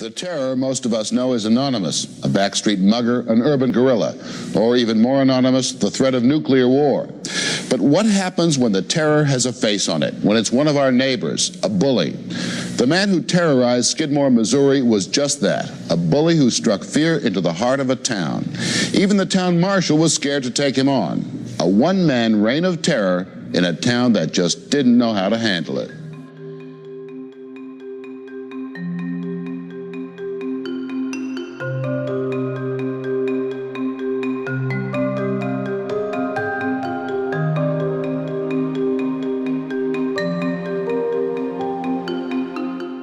The terror most of us know is anonymous a backstreet mugger, an urban guerrilla, or even more anonymous, the threat of nuclear war. But what happens when the terror has a face on it, when it's one of our neighbors, a bully? The man who terrorized Skidmore, Missouri was just that a bully who struck fear into the heart of a town. Even the town marshal was scared to take him on. A one man reign of terror in a town that just didn't know how to handle it.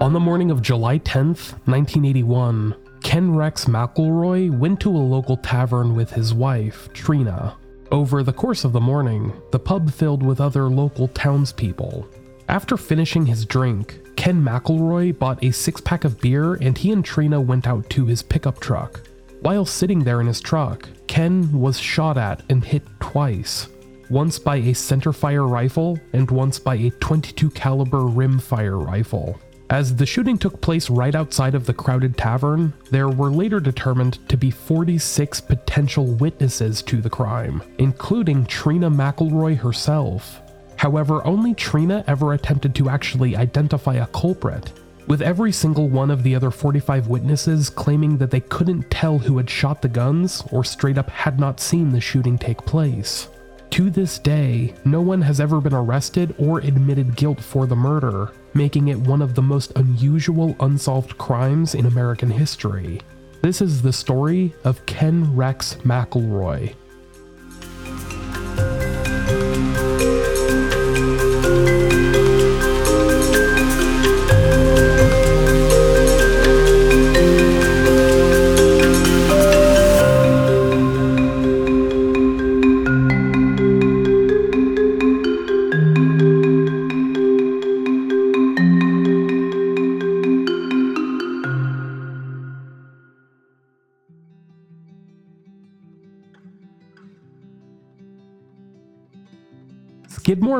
On the morning of July 10th, 1981, Ken Rex McElroy went to a local tavern with his wife, Trena. Over the course of the morning, the pub filled with other local townspeople. After finishing his drink, Ken McElroy bought a six pack of beer and he and Trena went out to his pickup truck. While sitting there in his truck, Ken was shot at and hit twice. Once by a centerfire rifle and once by a 22 caliber rimfire rifle. As the shooting took place right outside of the crowded tavern, there were later determined to be 46 potential witnesses to the crime, including Trena McElroy herself. However, only Trena ever attempted to actually identify a culprit, with every single one of the other 45 witnesses claiming that they couldn't tell who had shot the guns or straight up had not seen the shooting take place. To this day, no one has ever been arrested or admitted guilt for the murder, making it one of the most unusual unsolved crimes in American history. This is the story of Ken Rex McElroy.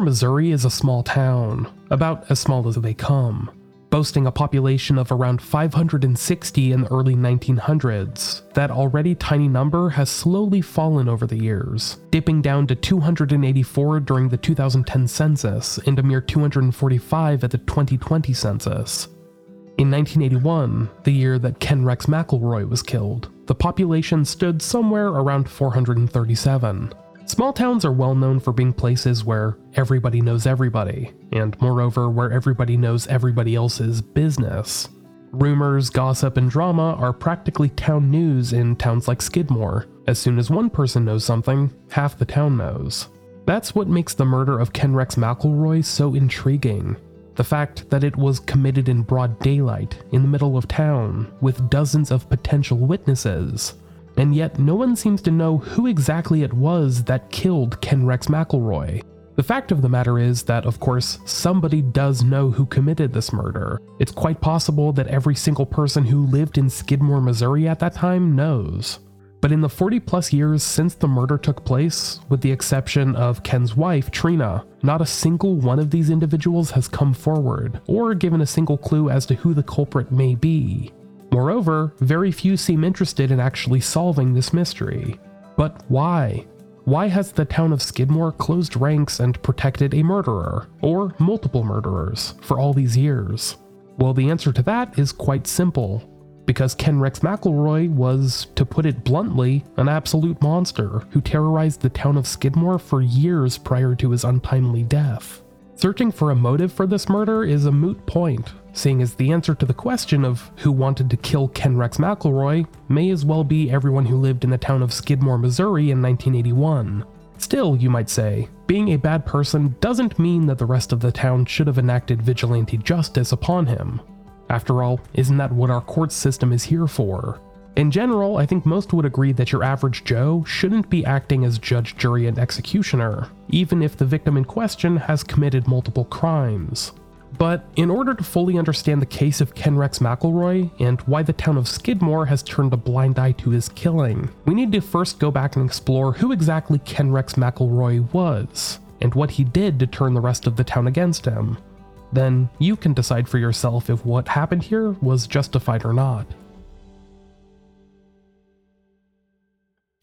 Missouri is a small town, about as small as they come, boasting a population of around 560 in the early 1900s. That already tiny number has slowly fallen over the years, dipping down to 284 during the 2010 census and a mere 245 at the 2020 census. In 1981, the year that Ken Rex McElroy was killed, the population stood somewhere around 437. Small towns are well known for being places where everybody knows everybody, and moreover, where everybody knows everybody else's business. Rumors, gossip, and drama are practically town news in towns like Skidmore. As soon as one person knows something, half the town knows. That's what makes the murder of Ken Rex McElroy so intriguing. The fact that it was committed in broad daylight, in the middle of town, with dozens of potential witnesses and yet no one seems to know who exactly it was that killed Ken Rex McElroy. The fact of the matter is that, of course, somebody does know who committed this murder. It's quite possible that every single person who lived in Skidmore, Missouri at that time knows. But in the 40 plus years since the murder took place, with the exception of Ken's wife, Trena, not a single one of these individuals has come forward or given a single clue as to who the culprit may be. Moreover, very few seem interested in actually solving this mystery. But why? Why has the town of Skidmore closed ranks and protected a murderer, or multiple murderers, for all these years? Well, the answer to that is quite simple. Because Ken Rex McElroy was, to put it bluntly, an absolute monster who terrorized the town of Skidmore for years prior to his untimely death. Searching for a motive for this murder is a moot point, seeing as the answer to the question of who wanted to kill Ken Rex McElroy may as well be everyone who lived in the town of Skidmore, Missouri in 1981. Still, you might say, being a bad person doesn't mean that the rest of the town should have enacted vigilante justice upon him. After all, isn't that what our court system is here for? In general, I think most would agree that your average Joe shouldn't be acting as judge, jury, and executioner, even if the victim in question has committed multiple crimes. But in order to fully understand the case of Ken Rex McElroy and why the town of Skidmore has turned a blind eye to his killing, we need to first go back and explore who exactly Ken Rex McElroy was, and what he did to turn the rest of the town against him. Then you can decide for yourself if what happened here was justified or not.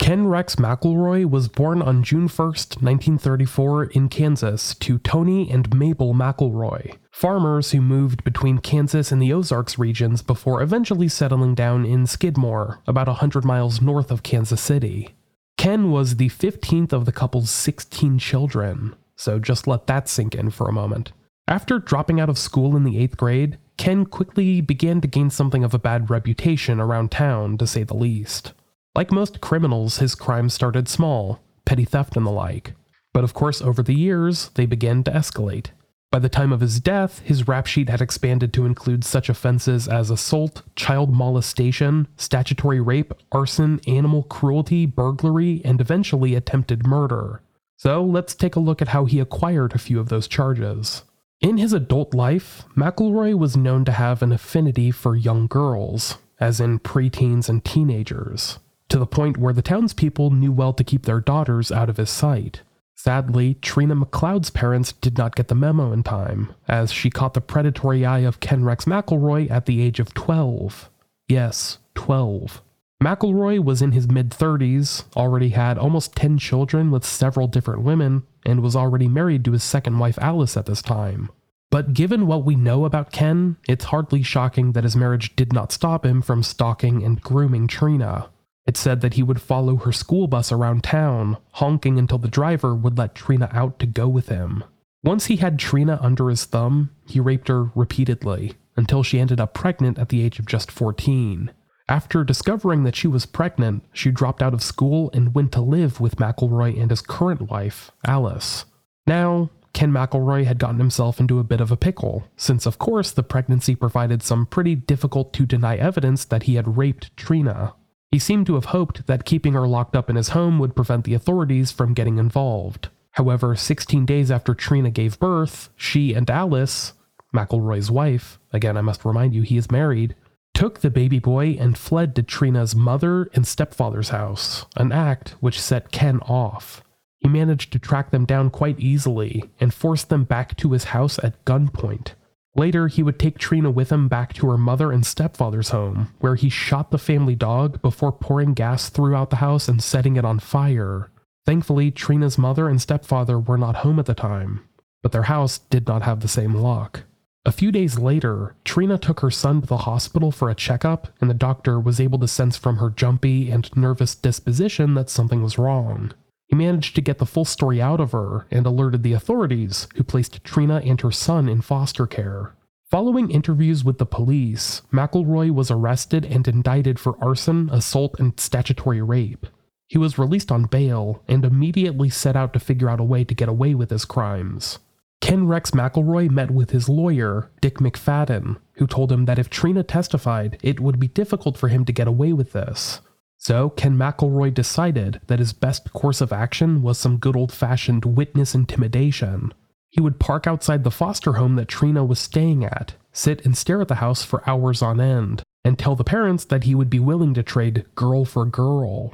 Ken Rex McElroy was born on June 1, 1934, in Kansas to Tony and Mabel McElroy, farmers who moved between Kansas and the Ozarks regions before eventually settling down in Skidmore, about 100 miles north of Kansas City. Ken was the 15th of the couple's 16 children, so just let that sink in for a moment. After dropping out of school in the 8th grade, Ken quickly began to gain something of a bad reputation around town, to say the least. Like most criminals, his crimes started small, petty theft and the like. But of course, over the years, they began to escalate. By the time of his death, his rap sheet had expanded to include such offenses as assault, child molestation, statutory rape, arson, animal cruelty, burglary, and eventually attempted murder. So let's take a look at how he acquired a few of those charges. In his adult life, McElroy was known to have an affinity for young girls, as in preteens and teenagers to the point where the townspeople knew well to keep their daughters out of his sight. Sadly, Trena McCloud's parents did not get the memo in time, as she caught the predatory eye of Ken Rex McElroy at the age of 12. Yes, 12. McElroy was in his mid 30s, already had almost 10 children with several different women, and was already married to his second wife Alice at this time. But given what we know about Ken, it's hardly shocking that his marriage did not stop him from stalking and grooming Trena. It said that he would follow her school bus around town, honking until the driver would let Trena out to go with him. Once he had Trena under his thumb, he raped her repeatedly, until she ended up pregnant at the age of just 14. After discovering that she was pregnant, she dropped out of school and went to live with McElroy and his current wife, Alice. Now, Ken McElroy had gotten himself into a bit of a pickle, since of course the pregnancy provided some pretty difficult to deny evidence that he had raped Trena. He seemed to have hoped that keeping her locked up in his home would prevent the authorities from getting involved. However, 16 days after Trena gave birth, she and Alice, McElroy's wife, again I must remind you he is married, took the baby boy and fled to Trena's mother and stepfather's house, an act which set Ken off. He managed to track them down quite easily and forced them back to his house at gunpoint. Later, he would take Trena with him back to her mother and stepfather's home, where he shot the family dog before pouring gas throughout the house and setting it on fire. Thankfully, Trena's mother and stepfather were not home at the time, but their house did not have the same luck. A few days later, Trena took her son to the hospital for a checkup, and the doctor was able to sense from her jumpy and nervous disposition that something was wrong. Managed to get the full story out of her and alerted the authorities, who placed Trena and her son in foster care. Following interviews with the police, McElroy was arrested and indicted for arson, assault, and statutory rape. He was released on bail and immediately set out to figure out a way to get away with his crimes. Ken Rex McElroy met with his lawyer, Dick McFadden, who told him that if Trena testified, it would be difficult for him to get away with this. So, Ken McElroy decided that his best course of action was some good old fashioned witness intimidation. He would park outside the foster home that Trena was staying at, sit and stare at the house for hours on end, and tell the parents that he would be willing to trade girl for girl,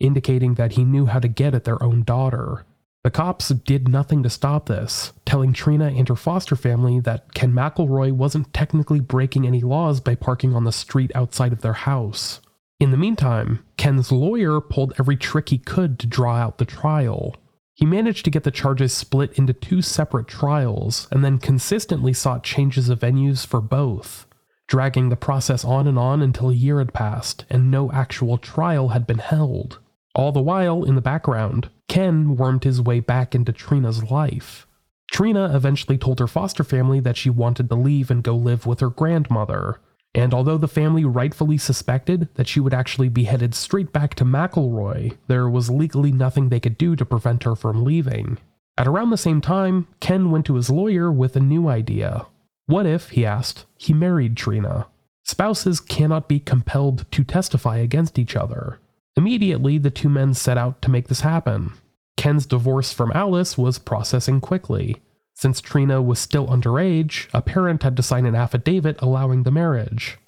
indicating that he knew how to get at their own daughter. The cops did nothing to stop this, telling Trena and her foster family that Ken McElroy wasn't technically breaking any laws by parking on the street outside of their house. In the meantime, Ken's lawyer pulled every trick he could to draw out the trial. He managed to get the charges split into two separate trials and then consistently sought changes of venues for both. dragging the process on and on until a year had passed and no actual trial had been held. All the while, in the background, Ken wormed his way back into Trena's life. Trena eventually told her foster family that she wanted to leave and go live with her grandmother. And although the family rightfully suspected that she would actually be headed straight back to McElroy, there was legally nothing they could do to prevent her from leaving. At around the same time, Ken went to his lawyer with a new idea. What if, he asked, he married Trena? Spouses cannot be compelled to testify against each other. Immediately, the two men set out to make this happen. Ken's divorce from Alice was processing quickly. Since Trena was still underage, a parent had to sign an affidavit allowing the marriage.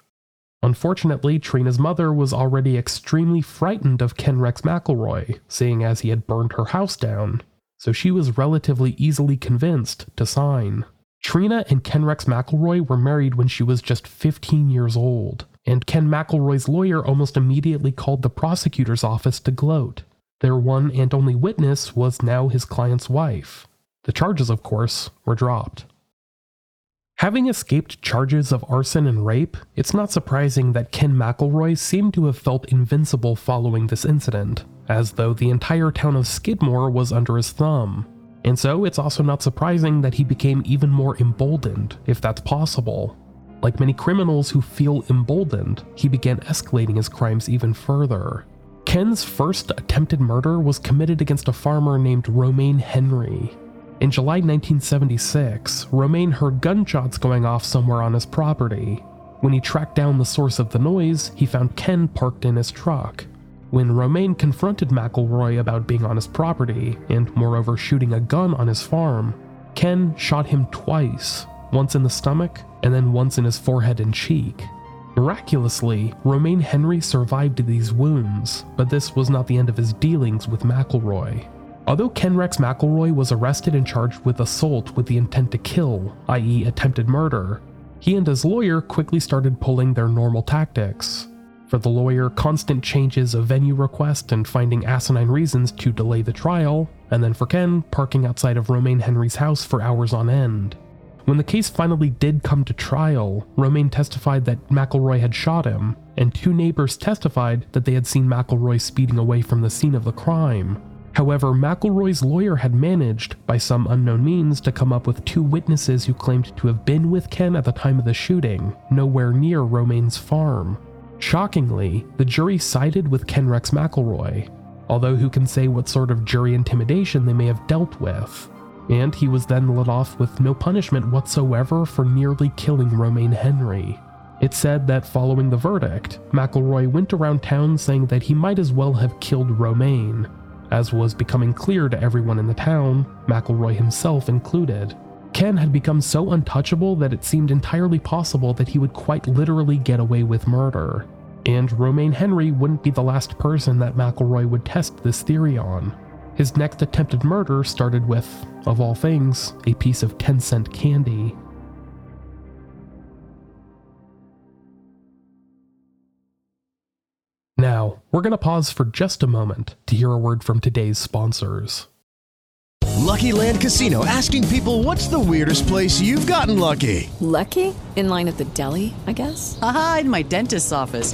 Unfortunately, Trena's mother was already extremely frightened of Ken Rex McElroy, seeing as he had burned her house down, so she was relatively easily convinced to sign. Trena and Ken Rex McElroy were married when she was just 15 years old, and Ken McElroy's lawyer almost immediately called the prosecutor's office to gloat. Their one and only witness was now his client's wife. The charges, of course, were dropped. Having escaped charges of arson and rape, it's not surprising that Ken McElroy seemed to have felt invincible following this incident, as though the entire town of Skidmore was under his thumb. And so it's also not surprising that he became even more emboldened, if that's possible. Like many criminals who feel emboldened, he began escalating his crimes even further. Ken's first attempted murder was committed against a farmer named Romaine Henry. In July 1976, Romaine heard gunshots going off somewhere on his property. When he tracked down the source of the noise, he found Ken parked in his truck. When Romaine confronted McElroy about being on his property, and moreover shooting a gun on his farm, Ken shot him twice, once in the stomach and then once in his forehead and cheek. Miraculously, Romaine Henry survived these wounds, but this was not the end of his dealings with McElroy. Although Ken Rex McElroy was arrested and charged with assault with the intent to kill, i.e., attempted murder, he and his lawyer quickly started pulling their normal tactics. For the lawyer, constant changes of venue request and finding asinine reasons to delay the trial, and then for Ken, parking outside of Romaine Henry's house for hours on end. When the case finally did come to trial, Romaine testified that McElroy had shot him, and two neighbors testified that they had seen McElroy speeding away from the scene of the crime. However, McElroy's lawyer had managed, by some unknown means, to come up with two witnesses who claimed to have been with Ken at the time of the shooting, nowhere near Romaine's farm. Shockingly, the jury sided with Ken Rex McElroy, although who can say what sort of jury intimidation they may have dealt with and he was then let off with no punishment whatsoever for nearly killing Romaine Henry. It said that following the verdict, McElroy went around town saying that he might as well have killed Romaine. As was becoming clear to everyone in the town, McElroy himself included. Ken had become so untouchable that it seemed entirely possible that he would quite literally get away with murder. And Romaine Henry wouldn't be the last person that McElroy would test this theory on. His next attempted murder started with, of all things, a piece of 10 cent candy. Now, we're going to pause for just a moment to hear a word from today's sponsors. Lucky Land Casino asking people what's the weirdest place you've gotten lucky? Lucky? In line at the deli, I guess? Aha, in my dentist's office.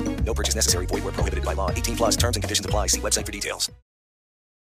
No purchase necessary. Void where prohibited by law. 18 plus terms and conditions apply. See website for details.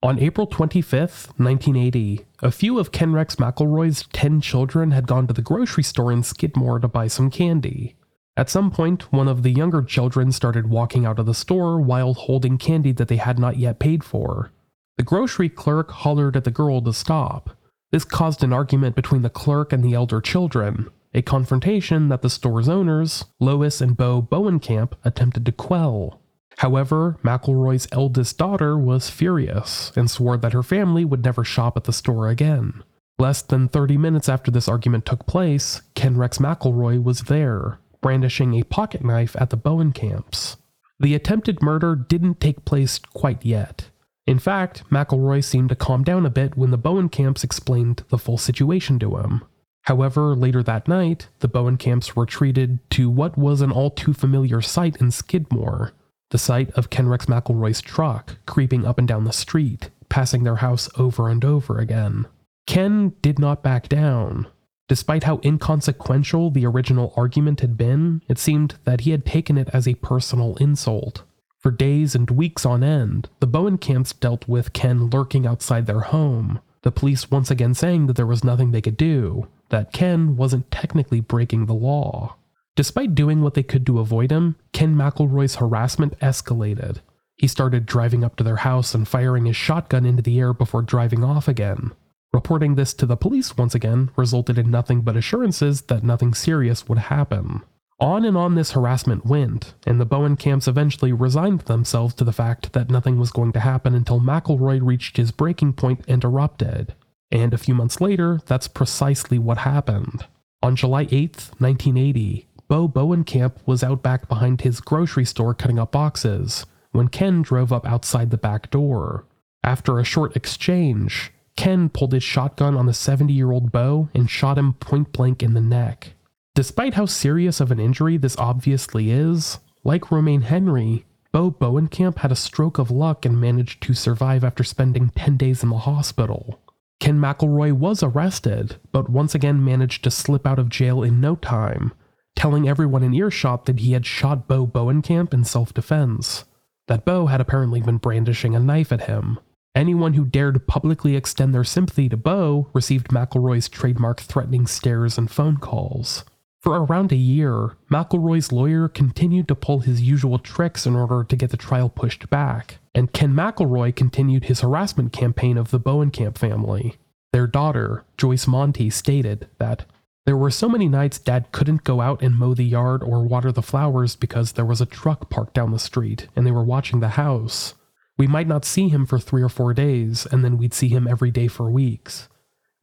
On April 25th, 1980, a few of Ken Rex McElroy's 10 children had gone to the grocery store in Skidmore to buy some candy. At some point, one of the younger children started walking out of the store while holding candy that they had not yet paid for. The grocery clerk hollered at the girl to stop. This caused an argument between the clerk and the elder children, a confrontation that the store's owners, Lois and Bo Bowenkamp, attempted to quell. However, McElroy's eldest daughter was furious and swore that her family would never shop at the store again. Less than 30 minutes after this argument took place, Ken Rex McElroy was there, brandishing a pocket knife at the Bowenkamps. The attempted murder didn't take place quite yet. In fact, McElroy seemed to calm down a bit when the Bowenkamps explained the full situation to him. However, later that night, the Bowenkamps were treated to what was an all too familiar sight in Skidmore the sight of Ken Rex McElroy's truck creeping up and down the street, passing their house over and over again. Ken did not back down. Despite how inconsequential the original argument had been, it seemed that he had taken it as a personal insult. For days and weeks on end, the Bowenkamps dealt with Ken lurking outside their home, the police once again saying that there was nothing they could do, that Ken wasn't technically breaking the law. Despite doing what they could to avoid him, Ken McElroy's harassment escalated. He started driving up to their house and firing his shotgun into the air before driving off again. Reporting this to the police once again resulted in nothing but assurances that nothing serious would happen. On and on this harassment went, and the Bowenkamps eventually resigned themselves to the fact that nothing was going to happen until McElroy reached his breaking point and erupted. And a few months later, that's precisely what happened. On July 8, 1980, Bo Bowenkamp was out back behind his grocery store cutting up boxes when Ken drove up outside the back door. After a short exchange, Ken pulled his shotgun on the 70 year old Bo and shot him point blank in the neck. Despite how serious of an injury this obviously is, like Romaine Henry, Bo Bowenkamp had a stroke of luck and managed to survive after spending 10 days in the hospital. Ken McElroy was arrested, but once again managed to slip out of jail in no time, telling everyone in earshot that he had shot Bo Bowenkamp in self defense, that Bo had apparently been brandishing a knife at him. Anyone who dared publicly extend their sympathy to Bo received McElroy's trademark threatening stares and phone calls. For around a year, McElroy's lawyer continued to pull his usual tricks in order to get the trial pushed back, and Ken McElroy continued his harassment campaign of the Bowenkamp family. Their daughter, Joyce Monty, stated that there were so many nights Dad couldn't go out and mow the yard or water the flowers because there was a truck parked down the street and they were watching the house. We might not see him for three or four days, and then we'd see him every day for weeks.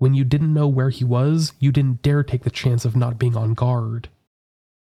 When you didn't know where he was, you didn't dare take the chance of not being on guard.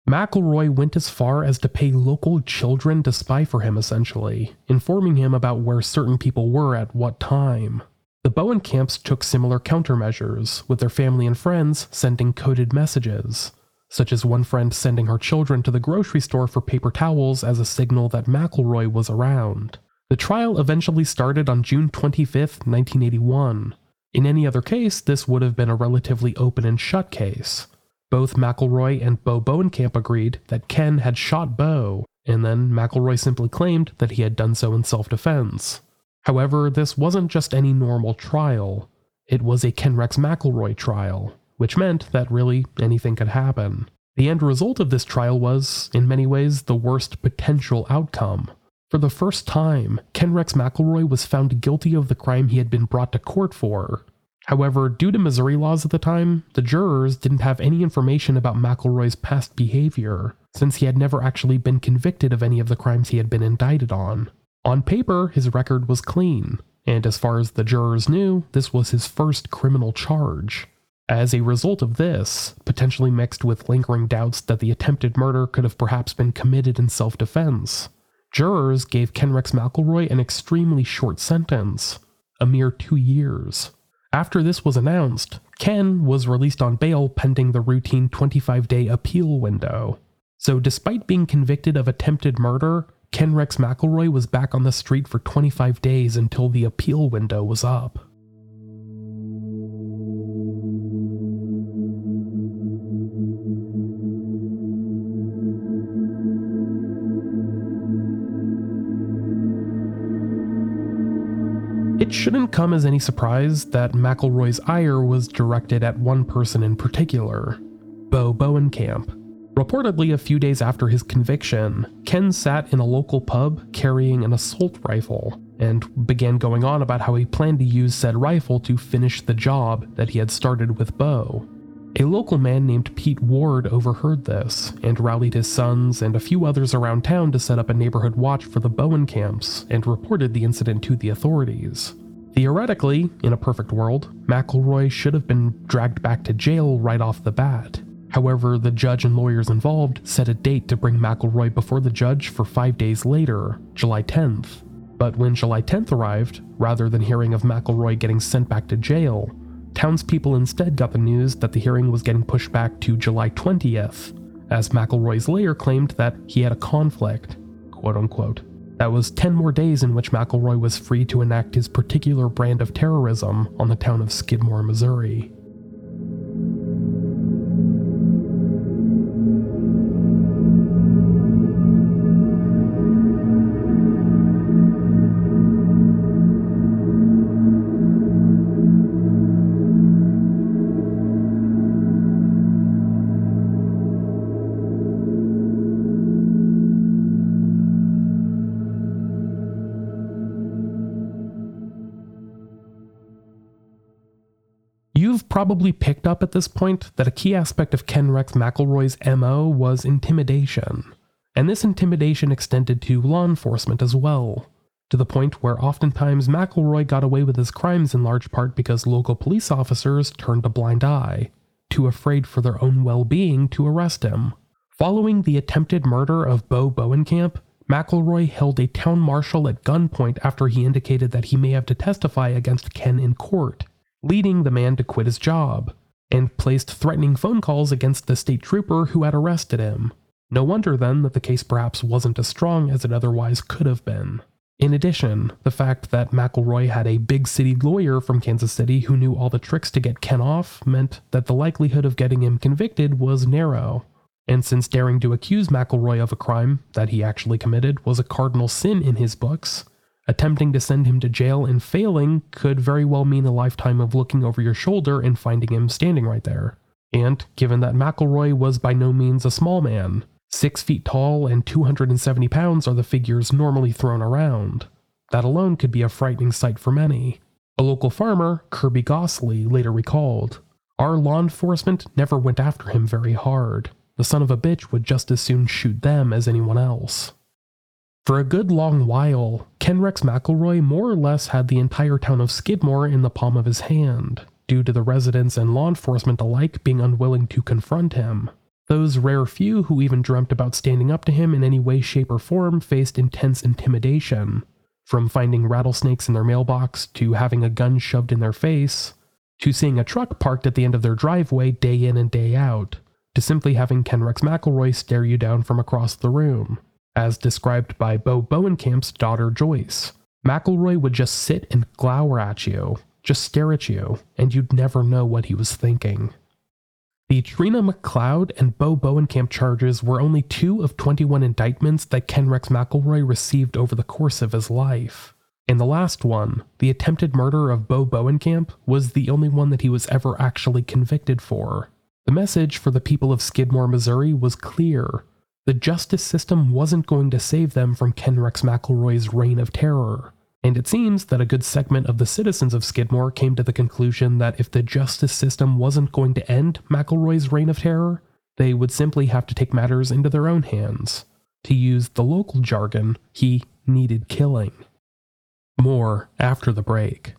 McElroy went as far as to pay local children to spy for him, essentially, informing him about where certain people were at what time. The Bowenkamps took similar countermeasures, with their family and friends sending coded messages, such as one friend sending her children to the grocery store for paper towels as a signal that McElroy was around. The trial eventually started on June 25, 1981. In any other case, this would have been a relatively open and shut case. Both McElroy and Bo Bowenkamp agreed that Ken had shot Bo, and then McElroy simply claimed that he had done so in self defense. However, this wasn't just any normal trial, it was a Ken Rex McElroy trial, which meant that really anything could happen. The end result of this trial was, in many ways, the worst potential outcome. For the first time, Ken Rex McElroy was found guilty of the crime he had been brought to court for. However, due to Missouri laws at the time, the jurors didn't have any information about McElroy's past behavior, since he had never actually been convicted of any of the crimes he had been indicted on. On paper, his record was clean, and as far as the jurors knew, this was his first criminal charge. As a result of this, potentially mixed with lingering doubts that the attempted murder could have perhaps been committed in self defense, jurors gave Ken Rex McElroy an extremely short sentence a mere two years. After this was announced, Ken was released on bail pending the routine 25 day appeal window. So, despite being convicted of attempted murder, Ken Rex McElroy was back on the street for 25 days until the appeal window was up. It shouldn't come as any surprise that McElroy's ire was directed at one person in particular Bo Bowenkamp. Reportedly, a few days after his conviction, Ken sat in a local pub carrying an assault rifle. and began going on about how he planned to use said rifle to finish the job that he had started with Bo. A local man named Pete Ward overheard this and rallied his sons and a few others around town to set up a neighborhood watch for the Bowenkamps and reported the incident to the authorities. Theoretically, in a perfect world, McElroy should have been dragged back to jail right off the bat. However, the judge and lawyers involved set a date to bring McElroy before the judge for five days later, July 10th. But when July 10th arrived, rather than hearing of McElroy getting sent back to jail, townspeople instead got the news that the hearing was getting pushed back to July 20th, as McElroy's lawyer claimed that he had a conflict, quote unquote. That was 10 more days in which McElroy was free to enact his particular brand of terrorism on the town of Skidmore, Missouri. Probably picked up at this point that a key aspect of Ken Rex McElroy's MO was intimidation. And this intimidation extended to law enforcement as well, to the point where oftentimes McElroy got away with his crimes in large part because local police officers turned a blind eye, too afraid for their own well being to arrest him. Following the attempted murder of Bo Bowenkamp, McElroy held a town marshal at gunpoint after he indicated that he may have to testify against Ken in court leading the man to quit his job, and placed threatening phone calls against the state trooper who had arrested him. No wonder then that the case perhaps wasn't as strong as it otherwise could have been. In addition, the fact that McElroy had a big city lawyer from Kansas City who knew all the tricks to get Ken off meant that the likelihood of getting him convicted was narrow. And since daring to accuse McElroy of a crime that he actually committed was a cardinal sin in his books, Attempting to send him to jail and failing could very well mean a lifetime of looking over your shoulder and finding him standing right there. And given that McElroy was by no means a small man, six feet tall and 270 pounds are the figures normally thrown around, that alone could be a frightening sight for many. A local farmer, Kirby Gossley, later recalled, Our law enforcement never went after him very hard. The son of a bitch would just as soon shoot them as anyone else. For a good long while, Ken Rex McElroy more or less had the entire town of Skidmore in the palm of his hand, due to the residents and law enforcement alike being unwilling to confront him. Those rare few who even dreamt about standing up to him in any way, shape, or form faced intense intimidation. From finding rattlesnakes in their mailbox, to having a gun shoved in their face, to seeing a truck parked at the end of their driveway day in and day out, to simply having Ken Rex McElroy stare you down from across the room as described by Bo Bowenkamp's daughter Joyce. McElroy would just sit and glower at you, just stare at you, and you'd never know what he was thinking. The Trena McCloud and Bo Bowenkamp charges were only two of 21 indictments that Ken Rex McElroy received over the course of his life. And the last one, the attempted murder of Bo Bowenkamp, was the only one that he was ever actually convicted for. The message for the people of Skidmore, Missouri was clear the justice system wasn't going to save them from Ken Rex McElroy's reign of terror. And it seems that a good segment of the citizens of Skidmore came to the conclusion that if the justice system wasn't going to end McElroy's reign of terror, they would simply have to take matters into their own hands. To use the local jargon, he needed killing. More after the break.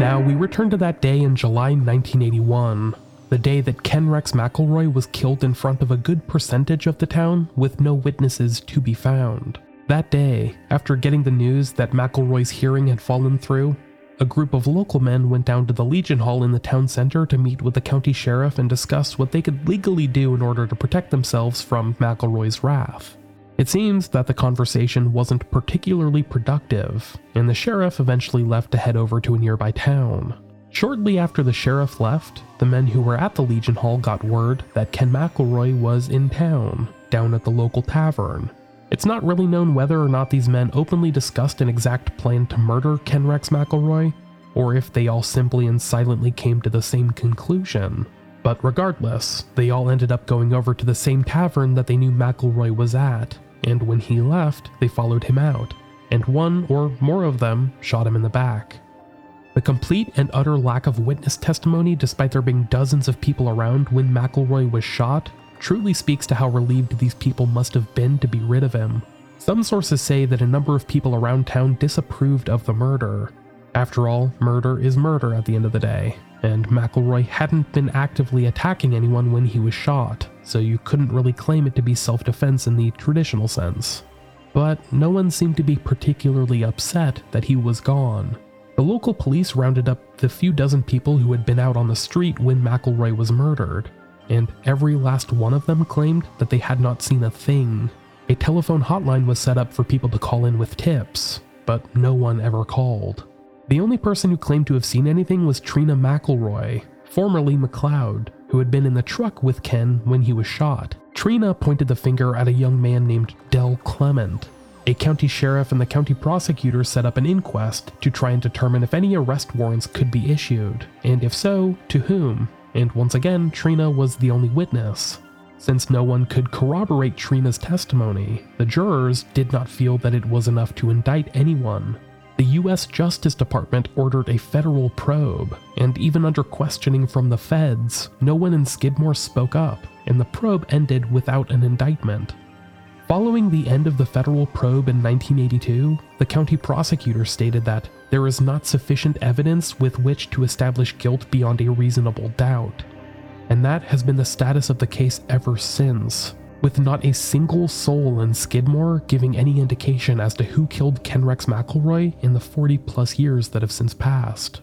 Now, we return to that day in July 1981, the day that Ken Rex McElroy was killed in front of a good percentage of the town with no witnesses to be found. That day, after getting the news that McElroy's hearing had fallen through, a group of local men went down to the Legion Hall in the town center to meet with the county sheriff and discuss what they could legally do in order to protect themselves from McElroy's wrath. It seems that the conversation wasn't particularly productive, and the sheriff eventually left to head over to a nearby town. Shortly after the sheriff left, the men who were at the Legion Hall got word that Ken McElroy was in town, down at the local tavern. It's not really known whether or not these men openly discussed an exact plan to murder Ken Rex McElroy, or if they all simply and silently came to the same conclusion. But regardless, they all ended up going over to the same tavern that they knew McElroy was at, and when he left, they followed him out, and one or more of them shot him in the back. The complete and utter lack of witness testimony, despite there being dozens of people around when McElroy was shot, truly speaks to how relieved these people must have been to be rid of him. Some sources say that a number of people around town disapproved of the murder. After all, murder is murder at the end of the day, and McElroy hadn't been actively attacking anyone when he was shot, so you couldn't really claim it to be self defense in the traditional sense. But no one seemed to be particularly upset that he was gone. The local police rounded up the few dozen people who had been out on the street when McElroy was murdered, and every last one of them claimed that they had not seen a thing. A telephone hotline was set up for people to call in with tips, but no one ever called. The only person who claimed to have seen anything was Trena McElroy, formerly McCloud, who had been in the truck with Ken when he was shot. Trena pointed the finger at a young man named Del Clement. A county sheriff and the county prosecutor set up an inquest to try and determine if any arrest warrants could be issued, and if so, to whom. And once again, Trena was the only witness. Since no one could corroborate Trena's testimony, the jurors did not feel that it was enough to indict anyone. The US Justice Department ordered a federal probe, and even under questioning from the feds, no one in Skidmore spoke up, and the probe ended without an indictment. Following the end of the federal probe in 1982, the county prosecutor stated that there is not sufficient evidence with which to establish guilt beyond a reasonable doubt. And that has been the status of the case ever since, with not a single soul in Skidmore giving any indication as to who killed Ken Rex McElroy in the 40 plus years that have since passed.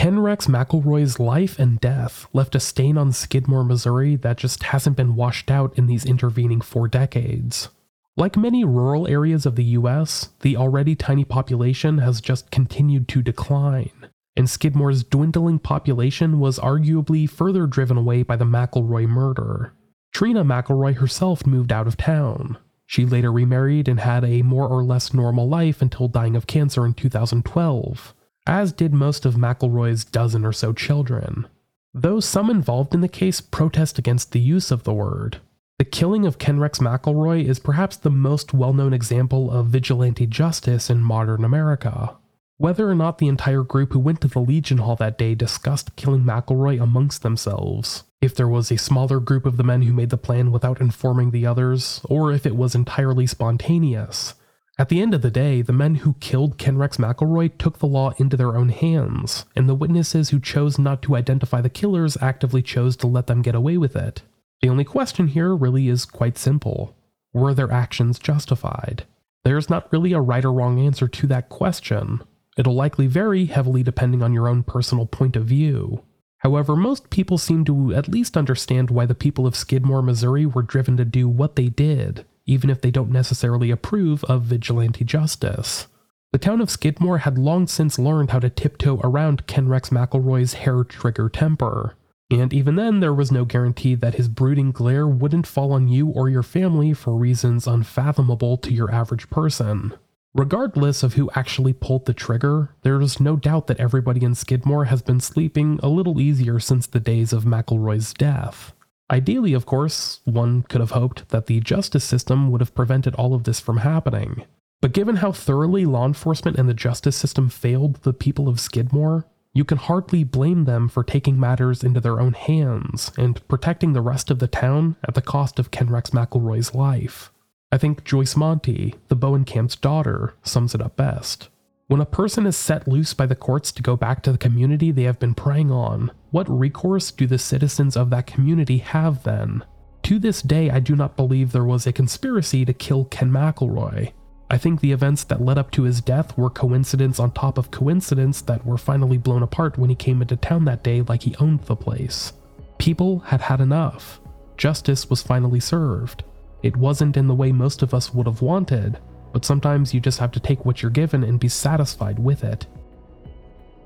Ken Rex McElroy's life and death left a stain on Skidmore, Missouri that just hasn't been washed out in these intervening four decades. Like many rural areas of the US, the already tiny population has just continued to decline, and Skidmore's dwindling population was arguably further driven away by the McElroy murder. Trena McElroy herself moved out of town. She later remarried and had a more or less normal life until dying of cancer in 2012 as did most of McElroy's dozen or so children. Though some involved in the case protest against the use of the word, the killing of Ken Rex McElroy is perhaps the most well known example of vigilante justice in modern America. Whether or not the entire group who went to the Legion Hall that day discussed killing McElroy amongst themselves, if there was a smaller group of the men who made the plan without informing the others, or if it was entirely spontaneous, at the end of the day, the men who killed Ken Rex McElroy took the law into their own hands, and the witnesses who chose not to identify the killers actively chose to let them get away with it. The only question here really is quite simple Were their actions justified? There's not really a right or wrong answer to that question. It'll likely vary heavily depending on your own personal point of view. However, most people seem to at least understand why the people of Skidmore, Missouri were driven to do what they did, even if they don't necessarily approve of vigilante justice. The town of Skidmore had long since learned how to tiptoe around Ken Rex McElroy's hair trigger temper, and even then there was no guarantee that his brooding glare wouldn't fall on you or your family for reasons unfathomable to your average person. Regardless of who actually pulled the trigger, there's no doubt that everybody in Skidmore has been sleeping a little easier since the days of McElroy's death. Ideally, of course, one could have hoped that the justice system would have prevented all of this from happening. But given how thoroughly law enforcement and the justice system failed the people of Skidmore, you can hardly blame them for taking matters into their own hands and protecting the rest of the town at the cost of Ken Rex McElroy's life. I think Joyce Monty, the Bowenkamp's daughter, sums it up best. When a person is set loose by the courts to go back to the community they have been preying on, what recourse do the citizens of that community have then? To this day, I do not believe there was a conspiracy to kill Ken McElroy. I think the events that led up to his death were coincidence on top of coincidence that were finally blown apart when he came into town that day like he owned the place. People had had enough. Justice was finally served. It wasn't in the way most of us would have wanted, but sometimes you just have to take what you're given and be satisfied with it.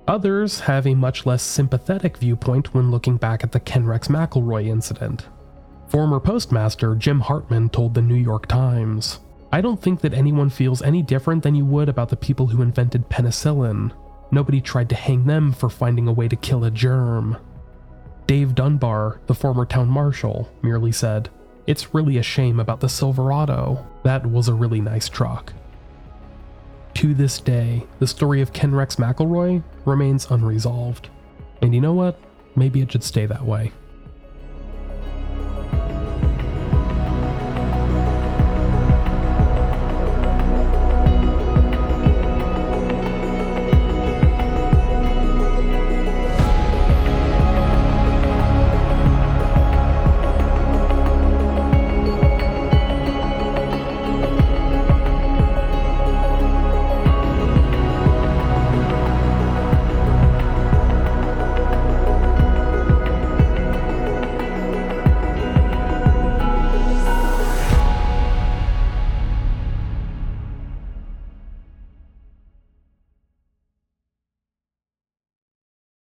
Others have a much less sympathetic viewpoint when looking back at the Ken Rex McElroy incident. Former postmaster Jim Hartman told the New York Times I don't think that anyone feels any different than you would about the people who invented penicillin. Nobody tried to hang them for finding a way to kill a germ. Dave Dunbar, the former town marshal, merely said, It's really a shame about the Silverado. That was a really nice truck. To this day, the story of Ken Rex McElroy remains unresolved. And you know what? Maybe it should stay that way.